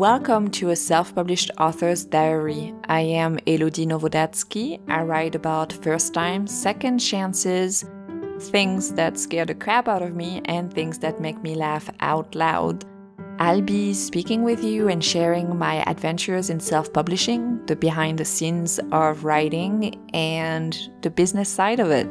Welcome to a self published author's diary. I am Elodie Nowodazkij. I write about first time, second chances, things that scare the crap out of me, and things that make me laugh out loud. I'll be speaking with you and sharing my adventures in self publishing, the behind the scenes of writing, and the business side of it.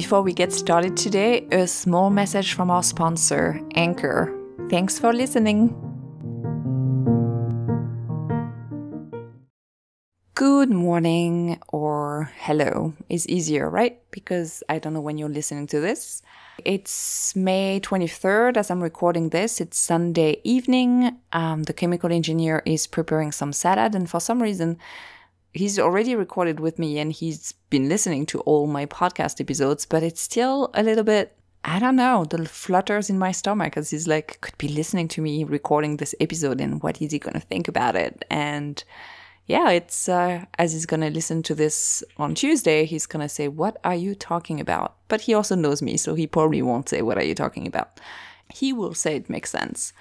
Before we get started today, a small message from our sponsor, Anchor. Thanks for listening. good morning or hello is easier, right? Because I don't know when you're listening to this. It's May 23rd as I'm recording this. It's Sunday evening. Um, the chemical engineer is preparing some salad, and for some reason, he's already recorded with me and he's been listening to all my podcast episodes, but it's still a little bit I don't know, the flutters in my stomach as he's like, could be listening to me recording this episode and what is he going to think about it? And yeah, it's uh, as he's gonna listen to this on Tuesday, he's gonna say, "What are you talking about?" But he also knows me, so he probably won't say, "What are you talking about?" He will say it makes sense.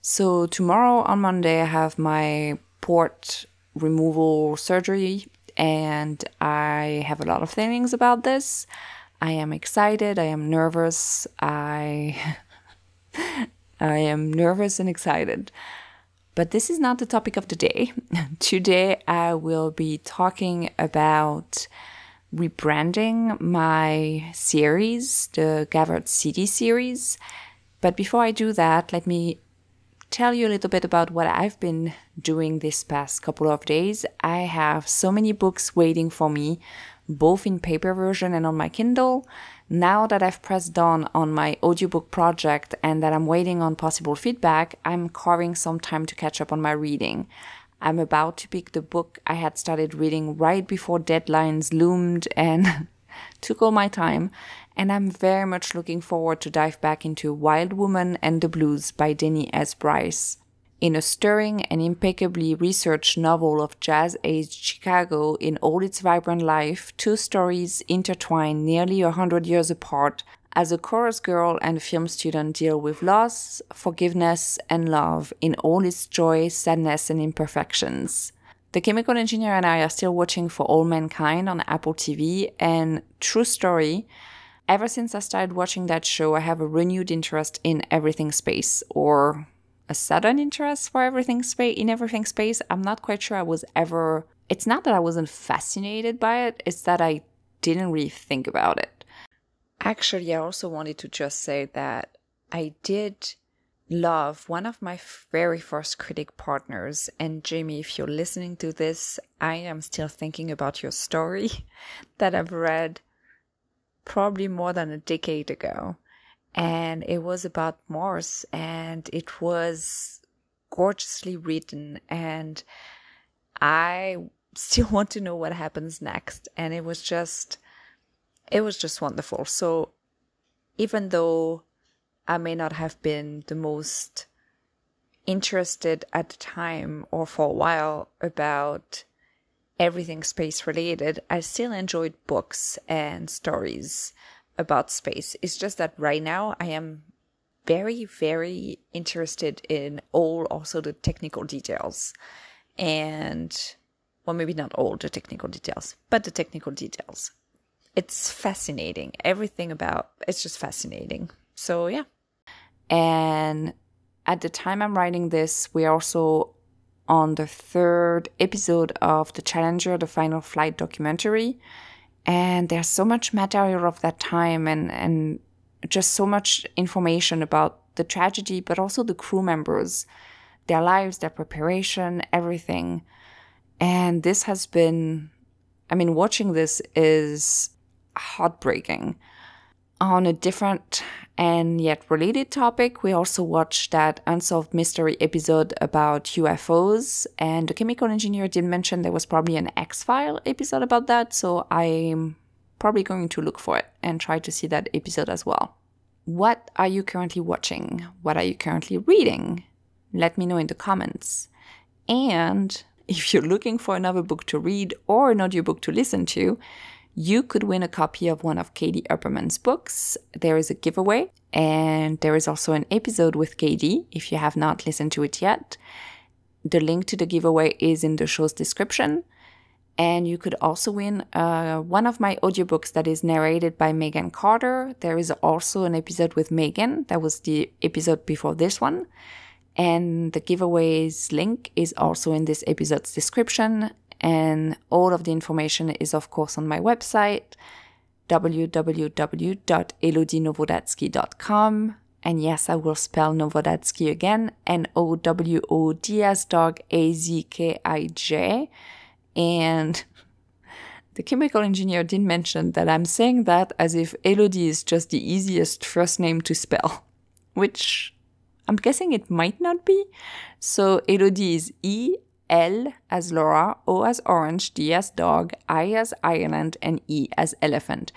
So tomorrow on Monday, I have my port removal surgery, and I have a lot of feelings about this. I am excited. I am nervous. I I am nervous and excited. But this is not the topic of the day. Today, I will be talking about rebranding my series, the Gavert City series. But before I do that, let me tell you a little bit about what I've been doing this past couple of days. I have so many books waiting for me, both in paper version and on my Kindle. Now that I've pressed on on my audiobook project and that I'm waiting on possible feedback, I'm carving some time to catch up on my reading. I'm about to pick the book I had started reading right before deadlines loomed and took all my time, and I'm very much looking forward to dive back into Wild Woman and the Blues by Denny S. Bryce. In a stirring and impeccably researched novel of jazz age Chicago in all its vibrant life, two stories intertwine nearly a hundred years apart as a chorus girl and film student deal with loss, forgiveness, and love in all its joy, sadness, and imperfections. The chemical engineer and I are still watching For All Mankind on Apple TV, and true story, ever since I started watching that show, I have a renewed interest in everything space, or a sudden interest for everything space in everything space. I'm not quite sure I was ever it's not that I wasn't fascinated by it, it's that I didn't really think about it. Actually, I also wanted to just say that I did love one of my very first critic partners. And Jamie, if you're listening to this, I am still thinking about your story that I've read probably more than a decade ago. And it was about Mars and it was gorgeously written. And I still want to know what happens next. And it was just it was just wonderful. So even though I may not have been the most interested at the time or for a while about everything space related, I still enjoyed books and stories about space. It's just that right now I am very, very interested in all also the technical details. And, well, maybe not all the technical details, but the technical details. It's fascinating. Everything about it's just fascinating. So, yeah. And at the time I'm writing this, we're also on the third episode of the Challenger, the final flight documentary. And there's so much material of that time and and just so much information about the tragedy but also the crew members their lives their preparation everything. And this has been i mean watching this is heartbreaking on a different and yet related topic, we also watched that Unsolved Mystery episode about UFOs, and the chemical engineer did mention there was probably an X File episode about that, so I'm probably going to look for it and try to see that episode as well. What are you currently watching? What are you currently reading? Let me know in the comments. And if you're looking for another book to read or an audiobook to listen to, you could win a copy of one of Katie Upperman's books. There is a giveaway, and there is also an episode with Katie if you have not listened to it yet. The link to the giveaway is in the show's description. And you could also win uh, one of my audiobooks that is narrated by Megan Carter. There is also an episode with Megan. That was the episode before this one. And the giveaways link is also in this episode's description. And all of the information is, of course, on my website, www.elodienowodazkij.com. And yes, I will spell Nowodazkij again N O W O D S dog A Z K I J. And the chemical engineer didn't mention that I'm saying that as if Elodie is just the easiest first name to spell, which I'm guessing it might not be. So Elodie is E L as Laura, O as orange, D as dog, I as Ireland, and E as elephant.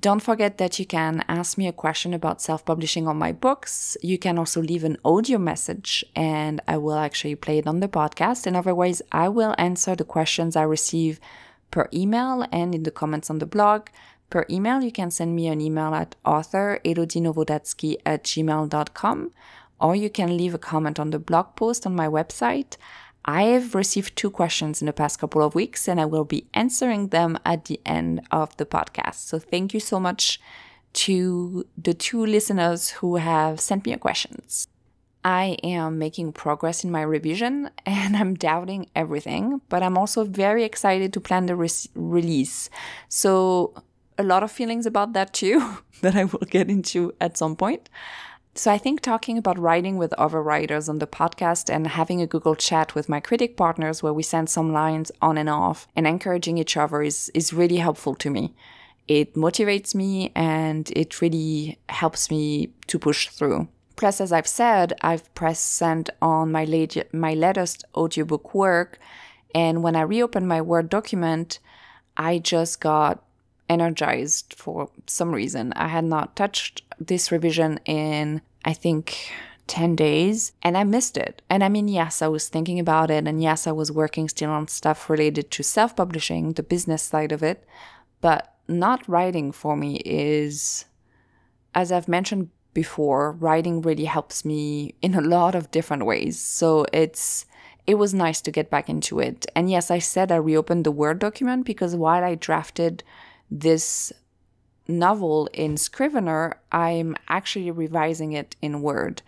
Don't forget that you can ask me a question about self publishing on my books. You can also leave an audio message and I will actually play it on the podcast. And otherwise, I will answer the questions I receive per email and in the comments on the blog. Per email, you can send me an email at author at gmail.com or you can leave a comment on the blog post on my website. I have received two questions in the past couple of weeks and I will be answering them at the end of the podcast. So thank you so much to the two listeners who have sent me your questions. I am making progress in my revision and I'm doubting everything, but I'm also very excited to plan the re- release. So, a lot of feelings about that too that I will get into at some point. So I think talking about writing with other writers on the podcast and having a Google chat with my critic partners where we send some lines on and off and encouraging each other is, is really helpful to me. It motivates me and it really helps me to push through. Plus, as I've said, I've pressed send on my, late, my latest audiobook work. And when I reopened my Word document, I just got energized for some reason. I had not touched this revision in, I think, 10 days and I missed it. And I mean, yes, I was thinking about it. And yes, I was working still on stuff related to self publishing, the business side of it. But not writing for me is, as I've mentioned before, writing really helps me in a lot of different ways. So it's, it was nice to get back into it. And yes, I said I reopened the Word document because while I drafted this novel in Scrivener, I'm actually revising it in Word.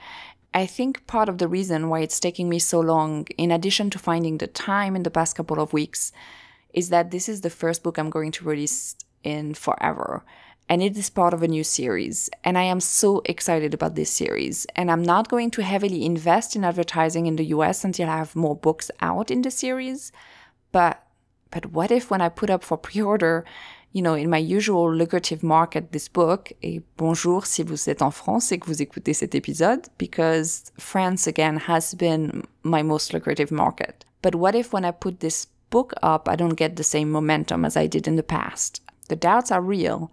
I think part of the reason why it's taking me so long, in addition to finding the time in the past couple of weeks, is that this is the first book I'm going to release in forever. And it is part of a new series. And I am so excited about this series. And I'm not going to heavily invest in advertising in the US until I have more books out in the series. But but what if when I put up for pre-order you know, in my usual lucrative market, this book, et bonjour si vous êtes en France et que vous écoutez cet épisode, because France again has been my most lucrative market. But what if when I put this book up, I don't get the same momentum as I did in the past? The doubts are real.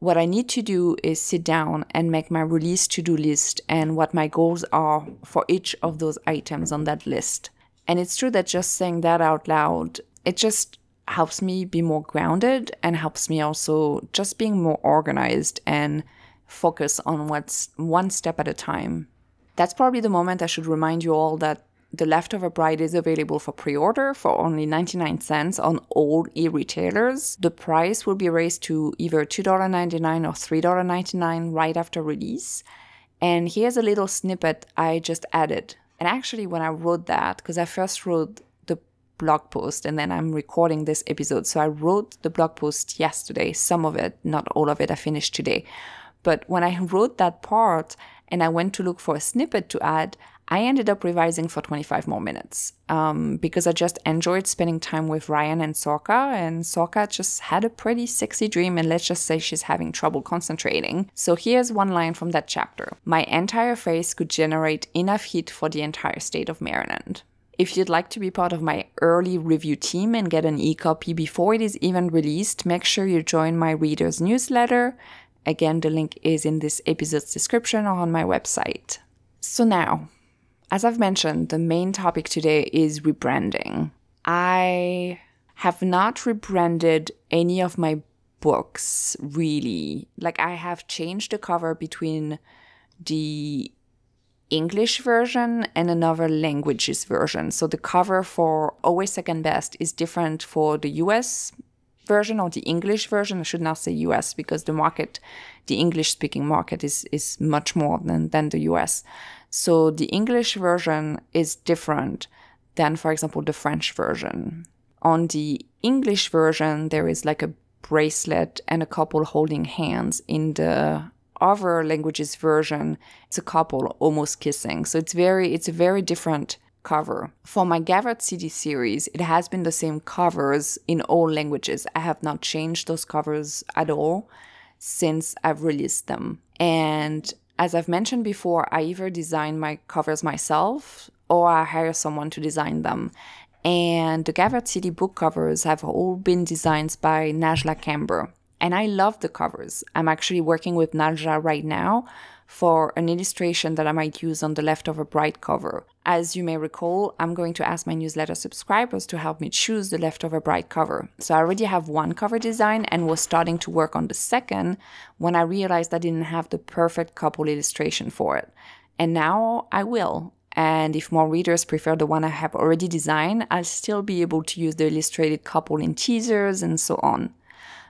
What I need to do is sit down and make my release to do list and what my goals are for each of those items on that list. And it's true that just saying that out loud, it just helps me be more grounded and helps me also just being more organized and focus on what's one step at a time. That's probably the moment I should remind you all that the Leftover Bride is available for pre order for only 99 cents on all e retailers. The price will be raised to either $2.99 or $3.99 right after release. And here's a little snippet I just added. And actually, when I wrote that, because I first wrote blog post and then I'm recording this episode. So I wrote the blog post yesterday, some of it, not all of it, I finished today. But when I wrote that part and I went to look for a snippet to add, I ended up revising for 25 more minutes um, because I just enjoyed spending time with Ryan and Sorka. And Sorka just had a pretty sexy dream, and let's just say she's having trouble concentrating. So here's one line from that chapter My entire face could generate enough heat for the entire state of Maryland. If you'd like to be part of my early review team and get an e copy before it is even released, make sure you join my readers newsletter. Again, the link is in this episode's description or on my website. So, now, as I've mentioned, the main topic today is rebranding. I have not rebranded any of my books really. Like I have changed the cover between the English version and another languages version. So the cover for Always Second Best is different for the US version or the English version. I should not say US because the market, the English speaking market is, is much more than, than the US. So the English version is different than, for example, the French version. On the English version, there is like a bracelet and a couple holding hands. In the other languages version, it's a couple almost kissing. So it's very, it's a very different cover. For my Gavert City series, it has been the same covers in all languages. I have not changed those covers at all since I've released them. And as I've mentioned before, I either design my covers myself or I hire someone to design them. And the Gavert City book covers have all been designed by Najla Qamber. And I love the covers. I'm actually working with Najla right now for an illustration that I might use on the Leftover Bride cover. As you may recall, I'm going to ask my newsletter subscribers to help me choose the Leftover Bride cover. So I already have one cover design and was starting to work on the second when I realized I didn't have the perfect couple illustration for it. And now I will. And if more readers prefer the one I have already designed, I'll still be able to use the illustrated couple in teasers and so on.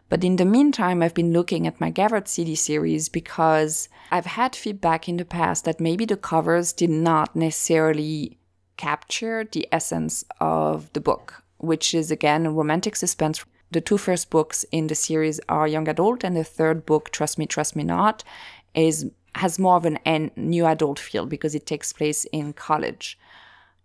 But in the meantime, I've been looking at my Gavert City series because I've had feedback in the past that maybe the covers did not necessarily capture the essence of the book, which is again a romantic suspense. The two first books in the series are young adult, and the third book, Trust Me, Trust Me Not, is has more of an new adult feel because it takes place in college.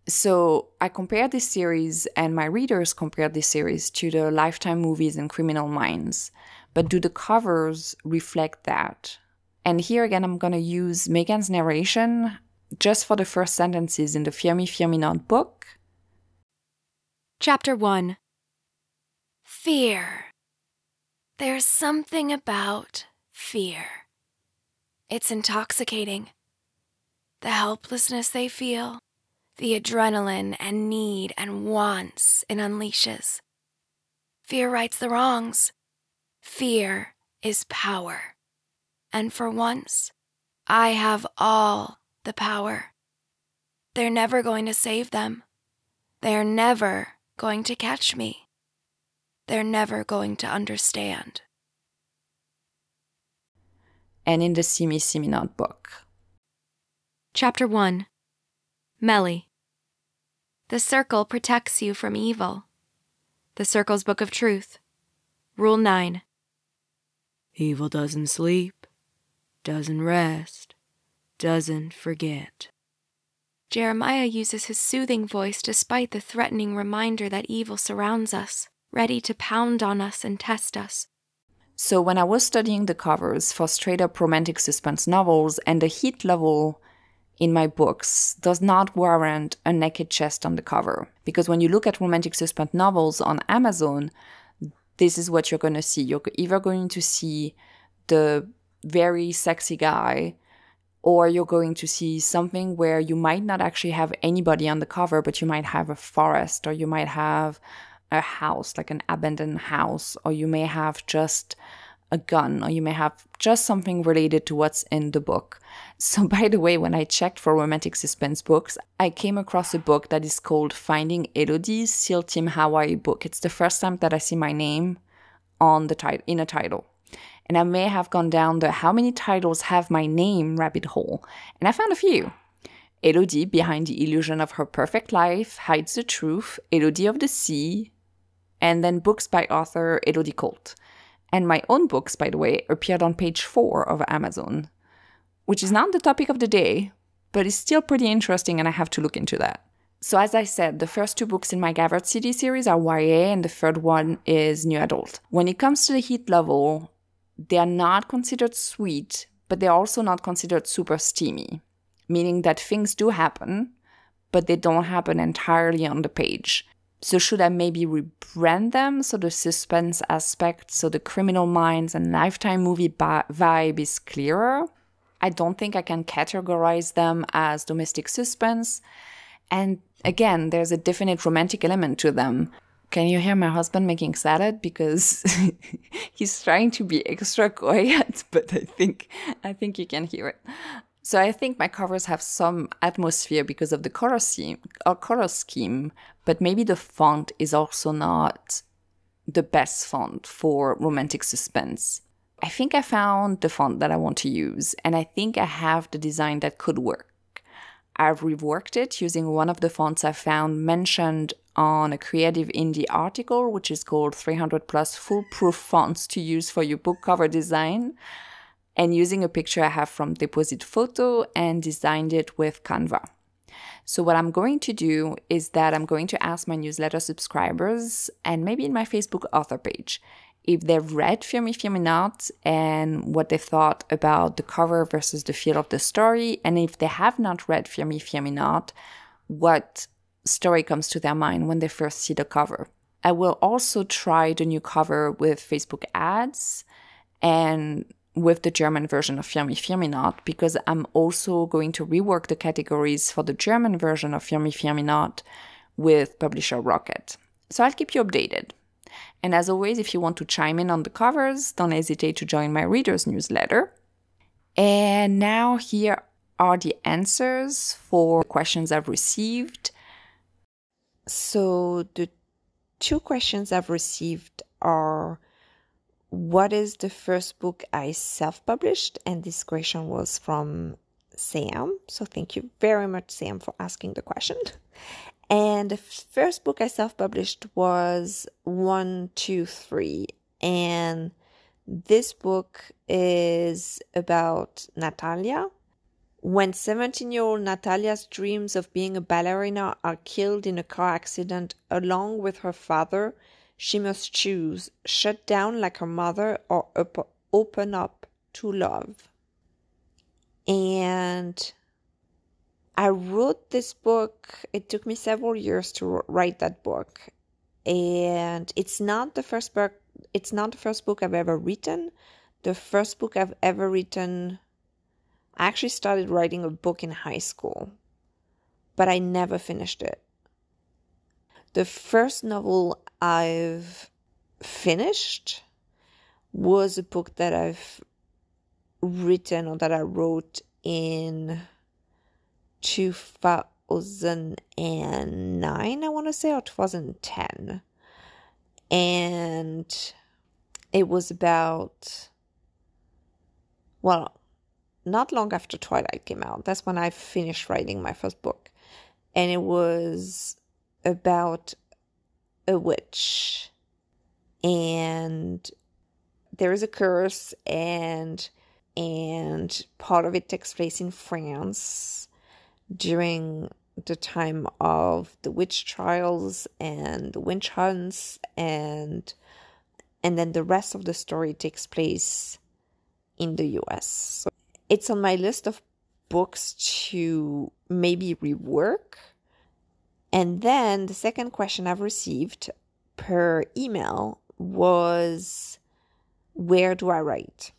So I compared this series, and my readers compared this series to the Lifetime movies and Criminal Minds. But do the covers reflect that? And here again, I'm going to use Megan's narration just for the first sentences in the Fear Me, Fear Me Not book. Chapter 1 Fear. There's something about fear. It's intoxicating. The helplessness they feel, the adrenaline and need and wants it unleashes. Fear rights the wrongs. Fear is power. And for once, I have all the power. They're never going to save them. They're never going to catch me. They're never going to understand. And in the See Me, See Me Not book. Chapter 1 Melly the circle protects you from evil. The Circle's Book of Truth. Rule 9. Evil doesn't sleep, doesn't rest, doesn't forget. Jeremiah uses his soothing voice despite the threatening reminder that evil surrounds us, ready to pound on us and test us. So, when I was studying the covers for straight up romantic suspense novels and the heat level in my books does not warrant a naked chest on the cover. Because when you look at romantic suspense novels on Amazon, this is what you're going to see. You're either going to see the very sexy guy, or you're going to see something where you might not actually have anybody on the cover, but you might have a forest, or you might have a house, like an abandoned house, or you may have just a gun or you may have just something related to what's in the book. So, by the way, when I checked for romantic suspense books, I came across a book that is called Finding Elodie's SEAL Team Hawaii book. It's the first time that I see my name on the title in a title. And I may have gone down the how many titles have my name rabbit hole, and I found a few. Elodie, behind the illusion of her perfect life, hides the truth, Elodie of the sea, and then books by author Elodie Colt. And my own books, by the way, appeared on page four of Amazon, which is not the topic of the day, but is still pretty interesting and I have to look into that. So, as I said, the first two books in my Gavert City series are YA and the third one is New Adult. When it comes to the heat level, they are not considered sweet, but they're also not considered super steamy, meaning that things do happen, but they don't happen entirely on the page. So should I maybe rebrand them so the suspense aspect, so the criminal minds and lifetime movie vibe is clearer? I don't think I can categorize them as domestic suspense. And again, there's a definite romantic element to them. Can you hear my husband making salad because he's trying to be extra quiet, but I think I think you can hear it. So I think my covers have some atmosphere because of the color scheme or color scheme, but maybe the font is also not the best font for romantic suspense. I think I found the font that I want to use, and I think I have the design that could work. I've reworked it using one of the fonts I found mentioned on a Creativindie article, which is called 300 plus foolproof fonts to use for your book cover design, and using a picture I have from Depositphoto and designed it with Canva. So, what I'm going to do is that I'm going to ask my newsletter subscribers and maybe in my Facebook author page if they've read Fear Me Not and what they thought about the cover versus the feel of the story. And if they have not read Fear Me Not, what story comes to their mind when they first see the cover. I will also try the new cover with Facebook ads and with the German version of Me Not, because I'm also going to rework the categories for the German version of Me Not with Publisher Rocket. So I'll keep you updated. And as always, if you want to chime in on the covers, don't hesitate to join my readers newsletter. And now here are the answers for questions I've received. So the two questions I've received are what is the first book I self published? And this question was from Sam. So thank you very much, Sam, for asking the question. And the first book I self published was One, Two, Three. And this book is about Natalia. When 17 year old Natalia's dreams of being a ballerina are killed in a car accident along with her father, she must choose shut down like her mother or op- open up to love. And I wrote this book. It took me several years to write that book. And it's not the first book it's not the first book I've ever written. The first book I've ever written I actually started writing a book in high school, but I never finished it. The first novel I've finished was a book that I've written or that I wrote in 2009, I want to say, or 2010. And it was about, well, not long after Twilight came out. That's when I finished writing my first book. And it was about a witch. And there is a curse and and part of it takes place in France during the time of the witch trials and the witch hunts and and then the rest of the story takes place in the US. So it's on my list of books to maybe rework. And then the second question I've received per email was where do I write?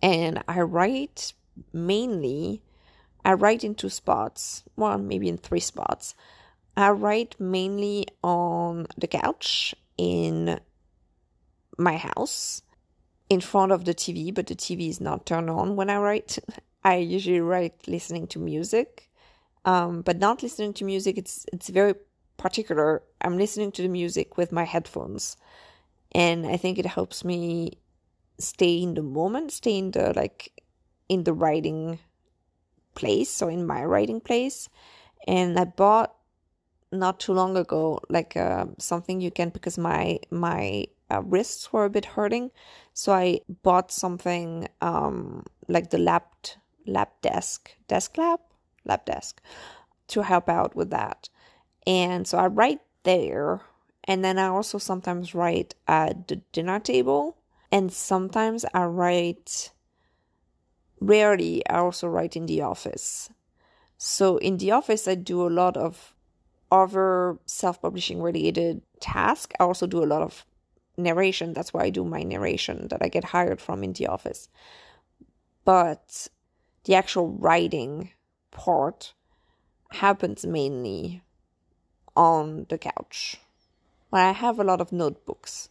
And I write mainly I write in two spots, well, maybe in three spots. I write mainly on the couch in my house in front of the TV, but the TV is not turned on when I write. I usually write listening to music, um, but not listening to music. It's it's very particular. I'm listening to the music with my headphones, and I think it helps me stay in the moment, stay in the like in the writing place, so in my writing place. And I bought not too long ago like uh, something you can because my my uh, wrists were a bit hurting, so I bought something um, like the lap lap desk desk lap lap desk to help out with that. And so I write there, and then I also sometimes write at the dinner table, and sometimes I write rarely I also write in the office. So in the office, I do a lot of other self publishing related tasks. I also do a lot of narration. That's why I do my narration that I get hired from in the office. But the actual writing part happens mainly on the couch well, I have a lot of notebooks.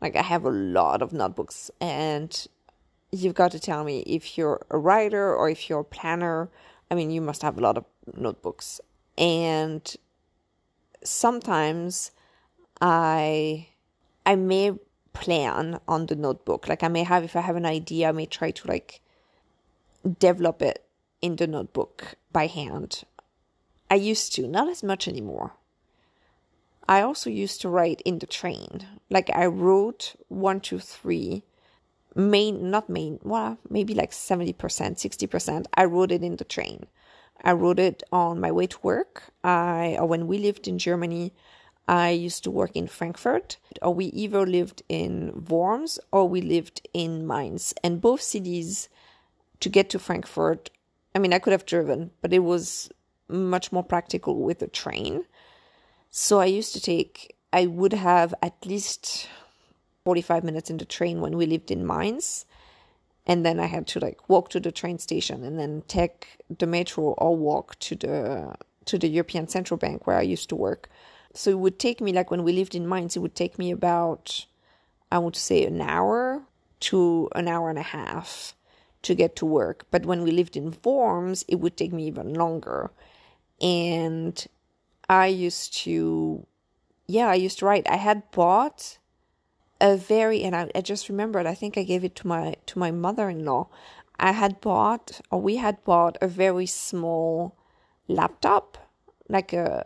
Like I have a lot of notebooks, and you've got to tell me if you're a writer or if you're a planner. I mean, you must have a lot of notebooks, and sometimes I I may plan on the notebook. Like I may have if I have an idea, I may try to like develop it in the notebook by hand. I used to, not as much anymore. I also used to write in the train. Like I wrote one, two, three, main, not main, well, maybe like 70%, 60%. I wrote it in the train. I wrote it on my way to work. I, or when we lived in Germany, I used to work in Frankfurt, or we either lived in Worms or we lived in Mainz. And both cities, to get to Frankfurt, I mean, I could have driven, but it was much more practical with a train. So I used to take, I would have at least 45 minutes in the train when we lived in Mainz. And then I had to like walk to the train station and then take the metro or walk to the to the European Central Bank where I used to work. So it would take me like when we lived in Mainz, it would take me about I would say an hour to an hour and a half to get to work. But when we lived in Worms, it would take me even longer. And I used to, yeah, I used to write. I had bought a very, and I, I just remembered. I think I gave it to my to my mother in law. I had bought, or we had bought, a very small laptop, like a,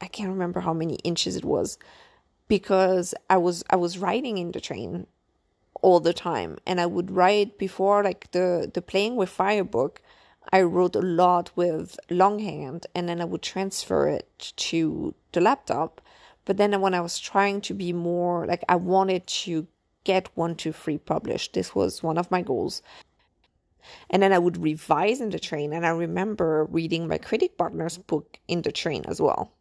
I can't remember how many inches it was, because I was I was writing in the train all the time, and I would write before like the the playing with fire book. I wrote a lot with longhand and then I would transfer it to the laptop. But then when I was trying to be more like I wanted to get one, two, three published, this was one of my goals. And then I would revise in the train. And I remember reading my critic partner's book in the train as well.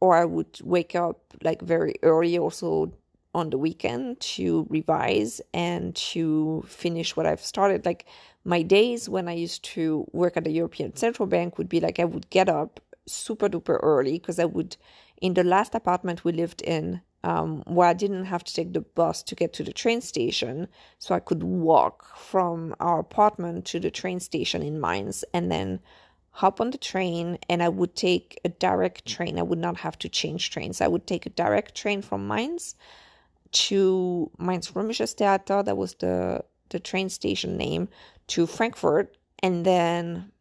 Or I would wake up like very early also on the weekend to revise and to finish what I've started. Like my days when I used to work at the European Central Bank would be like I would get up super duper early because I would, in the last apartment we lived in, um, where I didn't have to take the bus to get to the train station, so I could walk from our apartment to the train station in Mainz and then hop on the train and I would take a direct train. I would not have to change trains. I would take a direct train from Mainz to Mainz Römisches Theater, that was the, the train station name, to Frankfurt. And then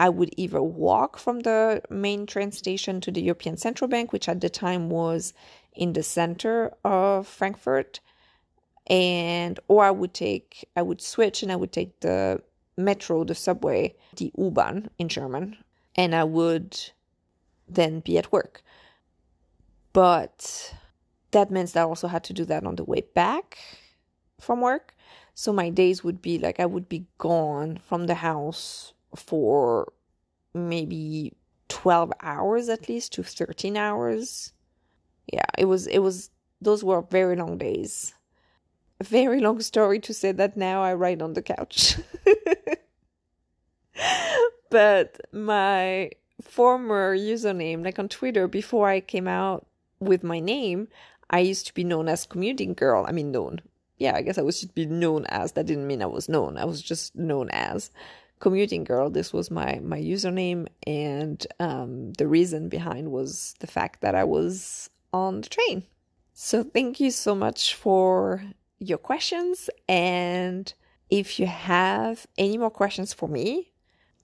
I would either walk from the main train station to the European Central Bank, which at the time was in the center of Frankfurt, and or I would take I would switch and I would take the metro, the subway, the U-Bahn in German, and I would then be at work. But that means that I also had to do that on the way back from work. So my days would be like I would be gone from the house for maybe 12 hours at least to 13 hours. Yeah, it was it was those were very long days. A very long story to say that now I write on the couch. but my former username like on Twitter before I came out with my name, I used to be known as commuting girl. I mean, known. Yeah, I guess I was just be known as. That didn't mean I was known. I was just known as commuting girl. This was my my username, and um, the reason behind was the fact that I was on the train. So thank you so much for your questions, and if you have any more questions for me,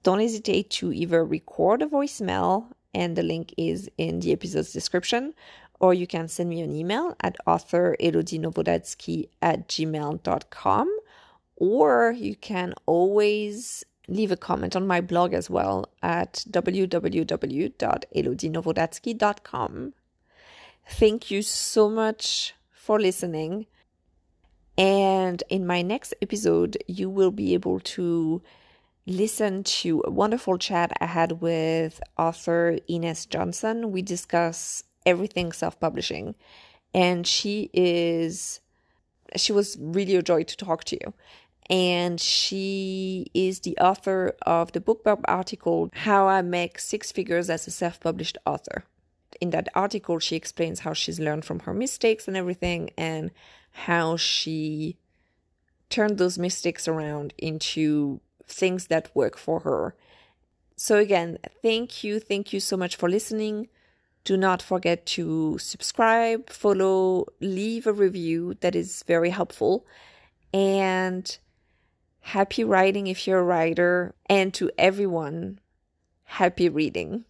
don't hesitate to either record a voicemail, and the link is in the episode's description, or you can send me an email at author at gmail.com or you can always leave a comment on my blog as well at www.elodienowodazkij.com. Thank you so much for listening. And in my next episode, you will be able to listen to a wonderful chat I had with author Ines Johnson. We discuss everything self-publishing and she is she was really a joy to talk to you and she is the author of the BookBub article how i make six figures as a self-published author in that article she explains how she's learned from her mistakes and everything and how she turned those mistakes around into things that work for her. So again, thank you, thank you so much for listening. Do not forget to subscribe, follow, leave a review. That is very helpful. And happy writing if you're a writer. And to everyone, happy reading.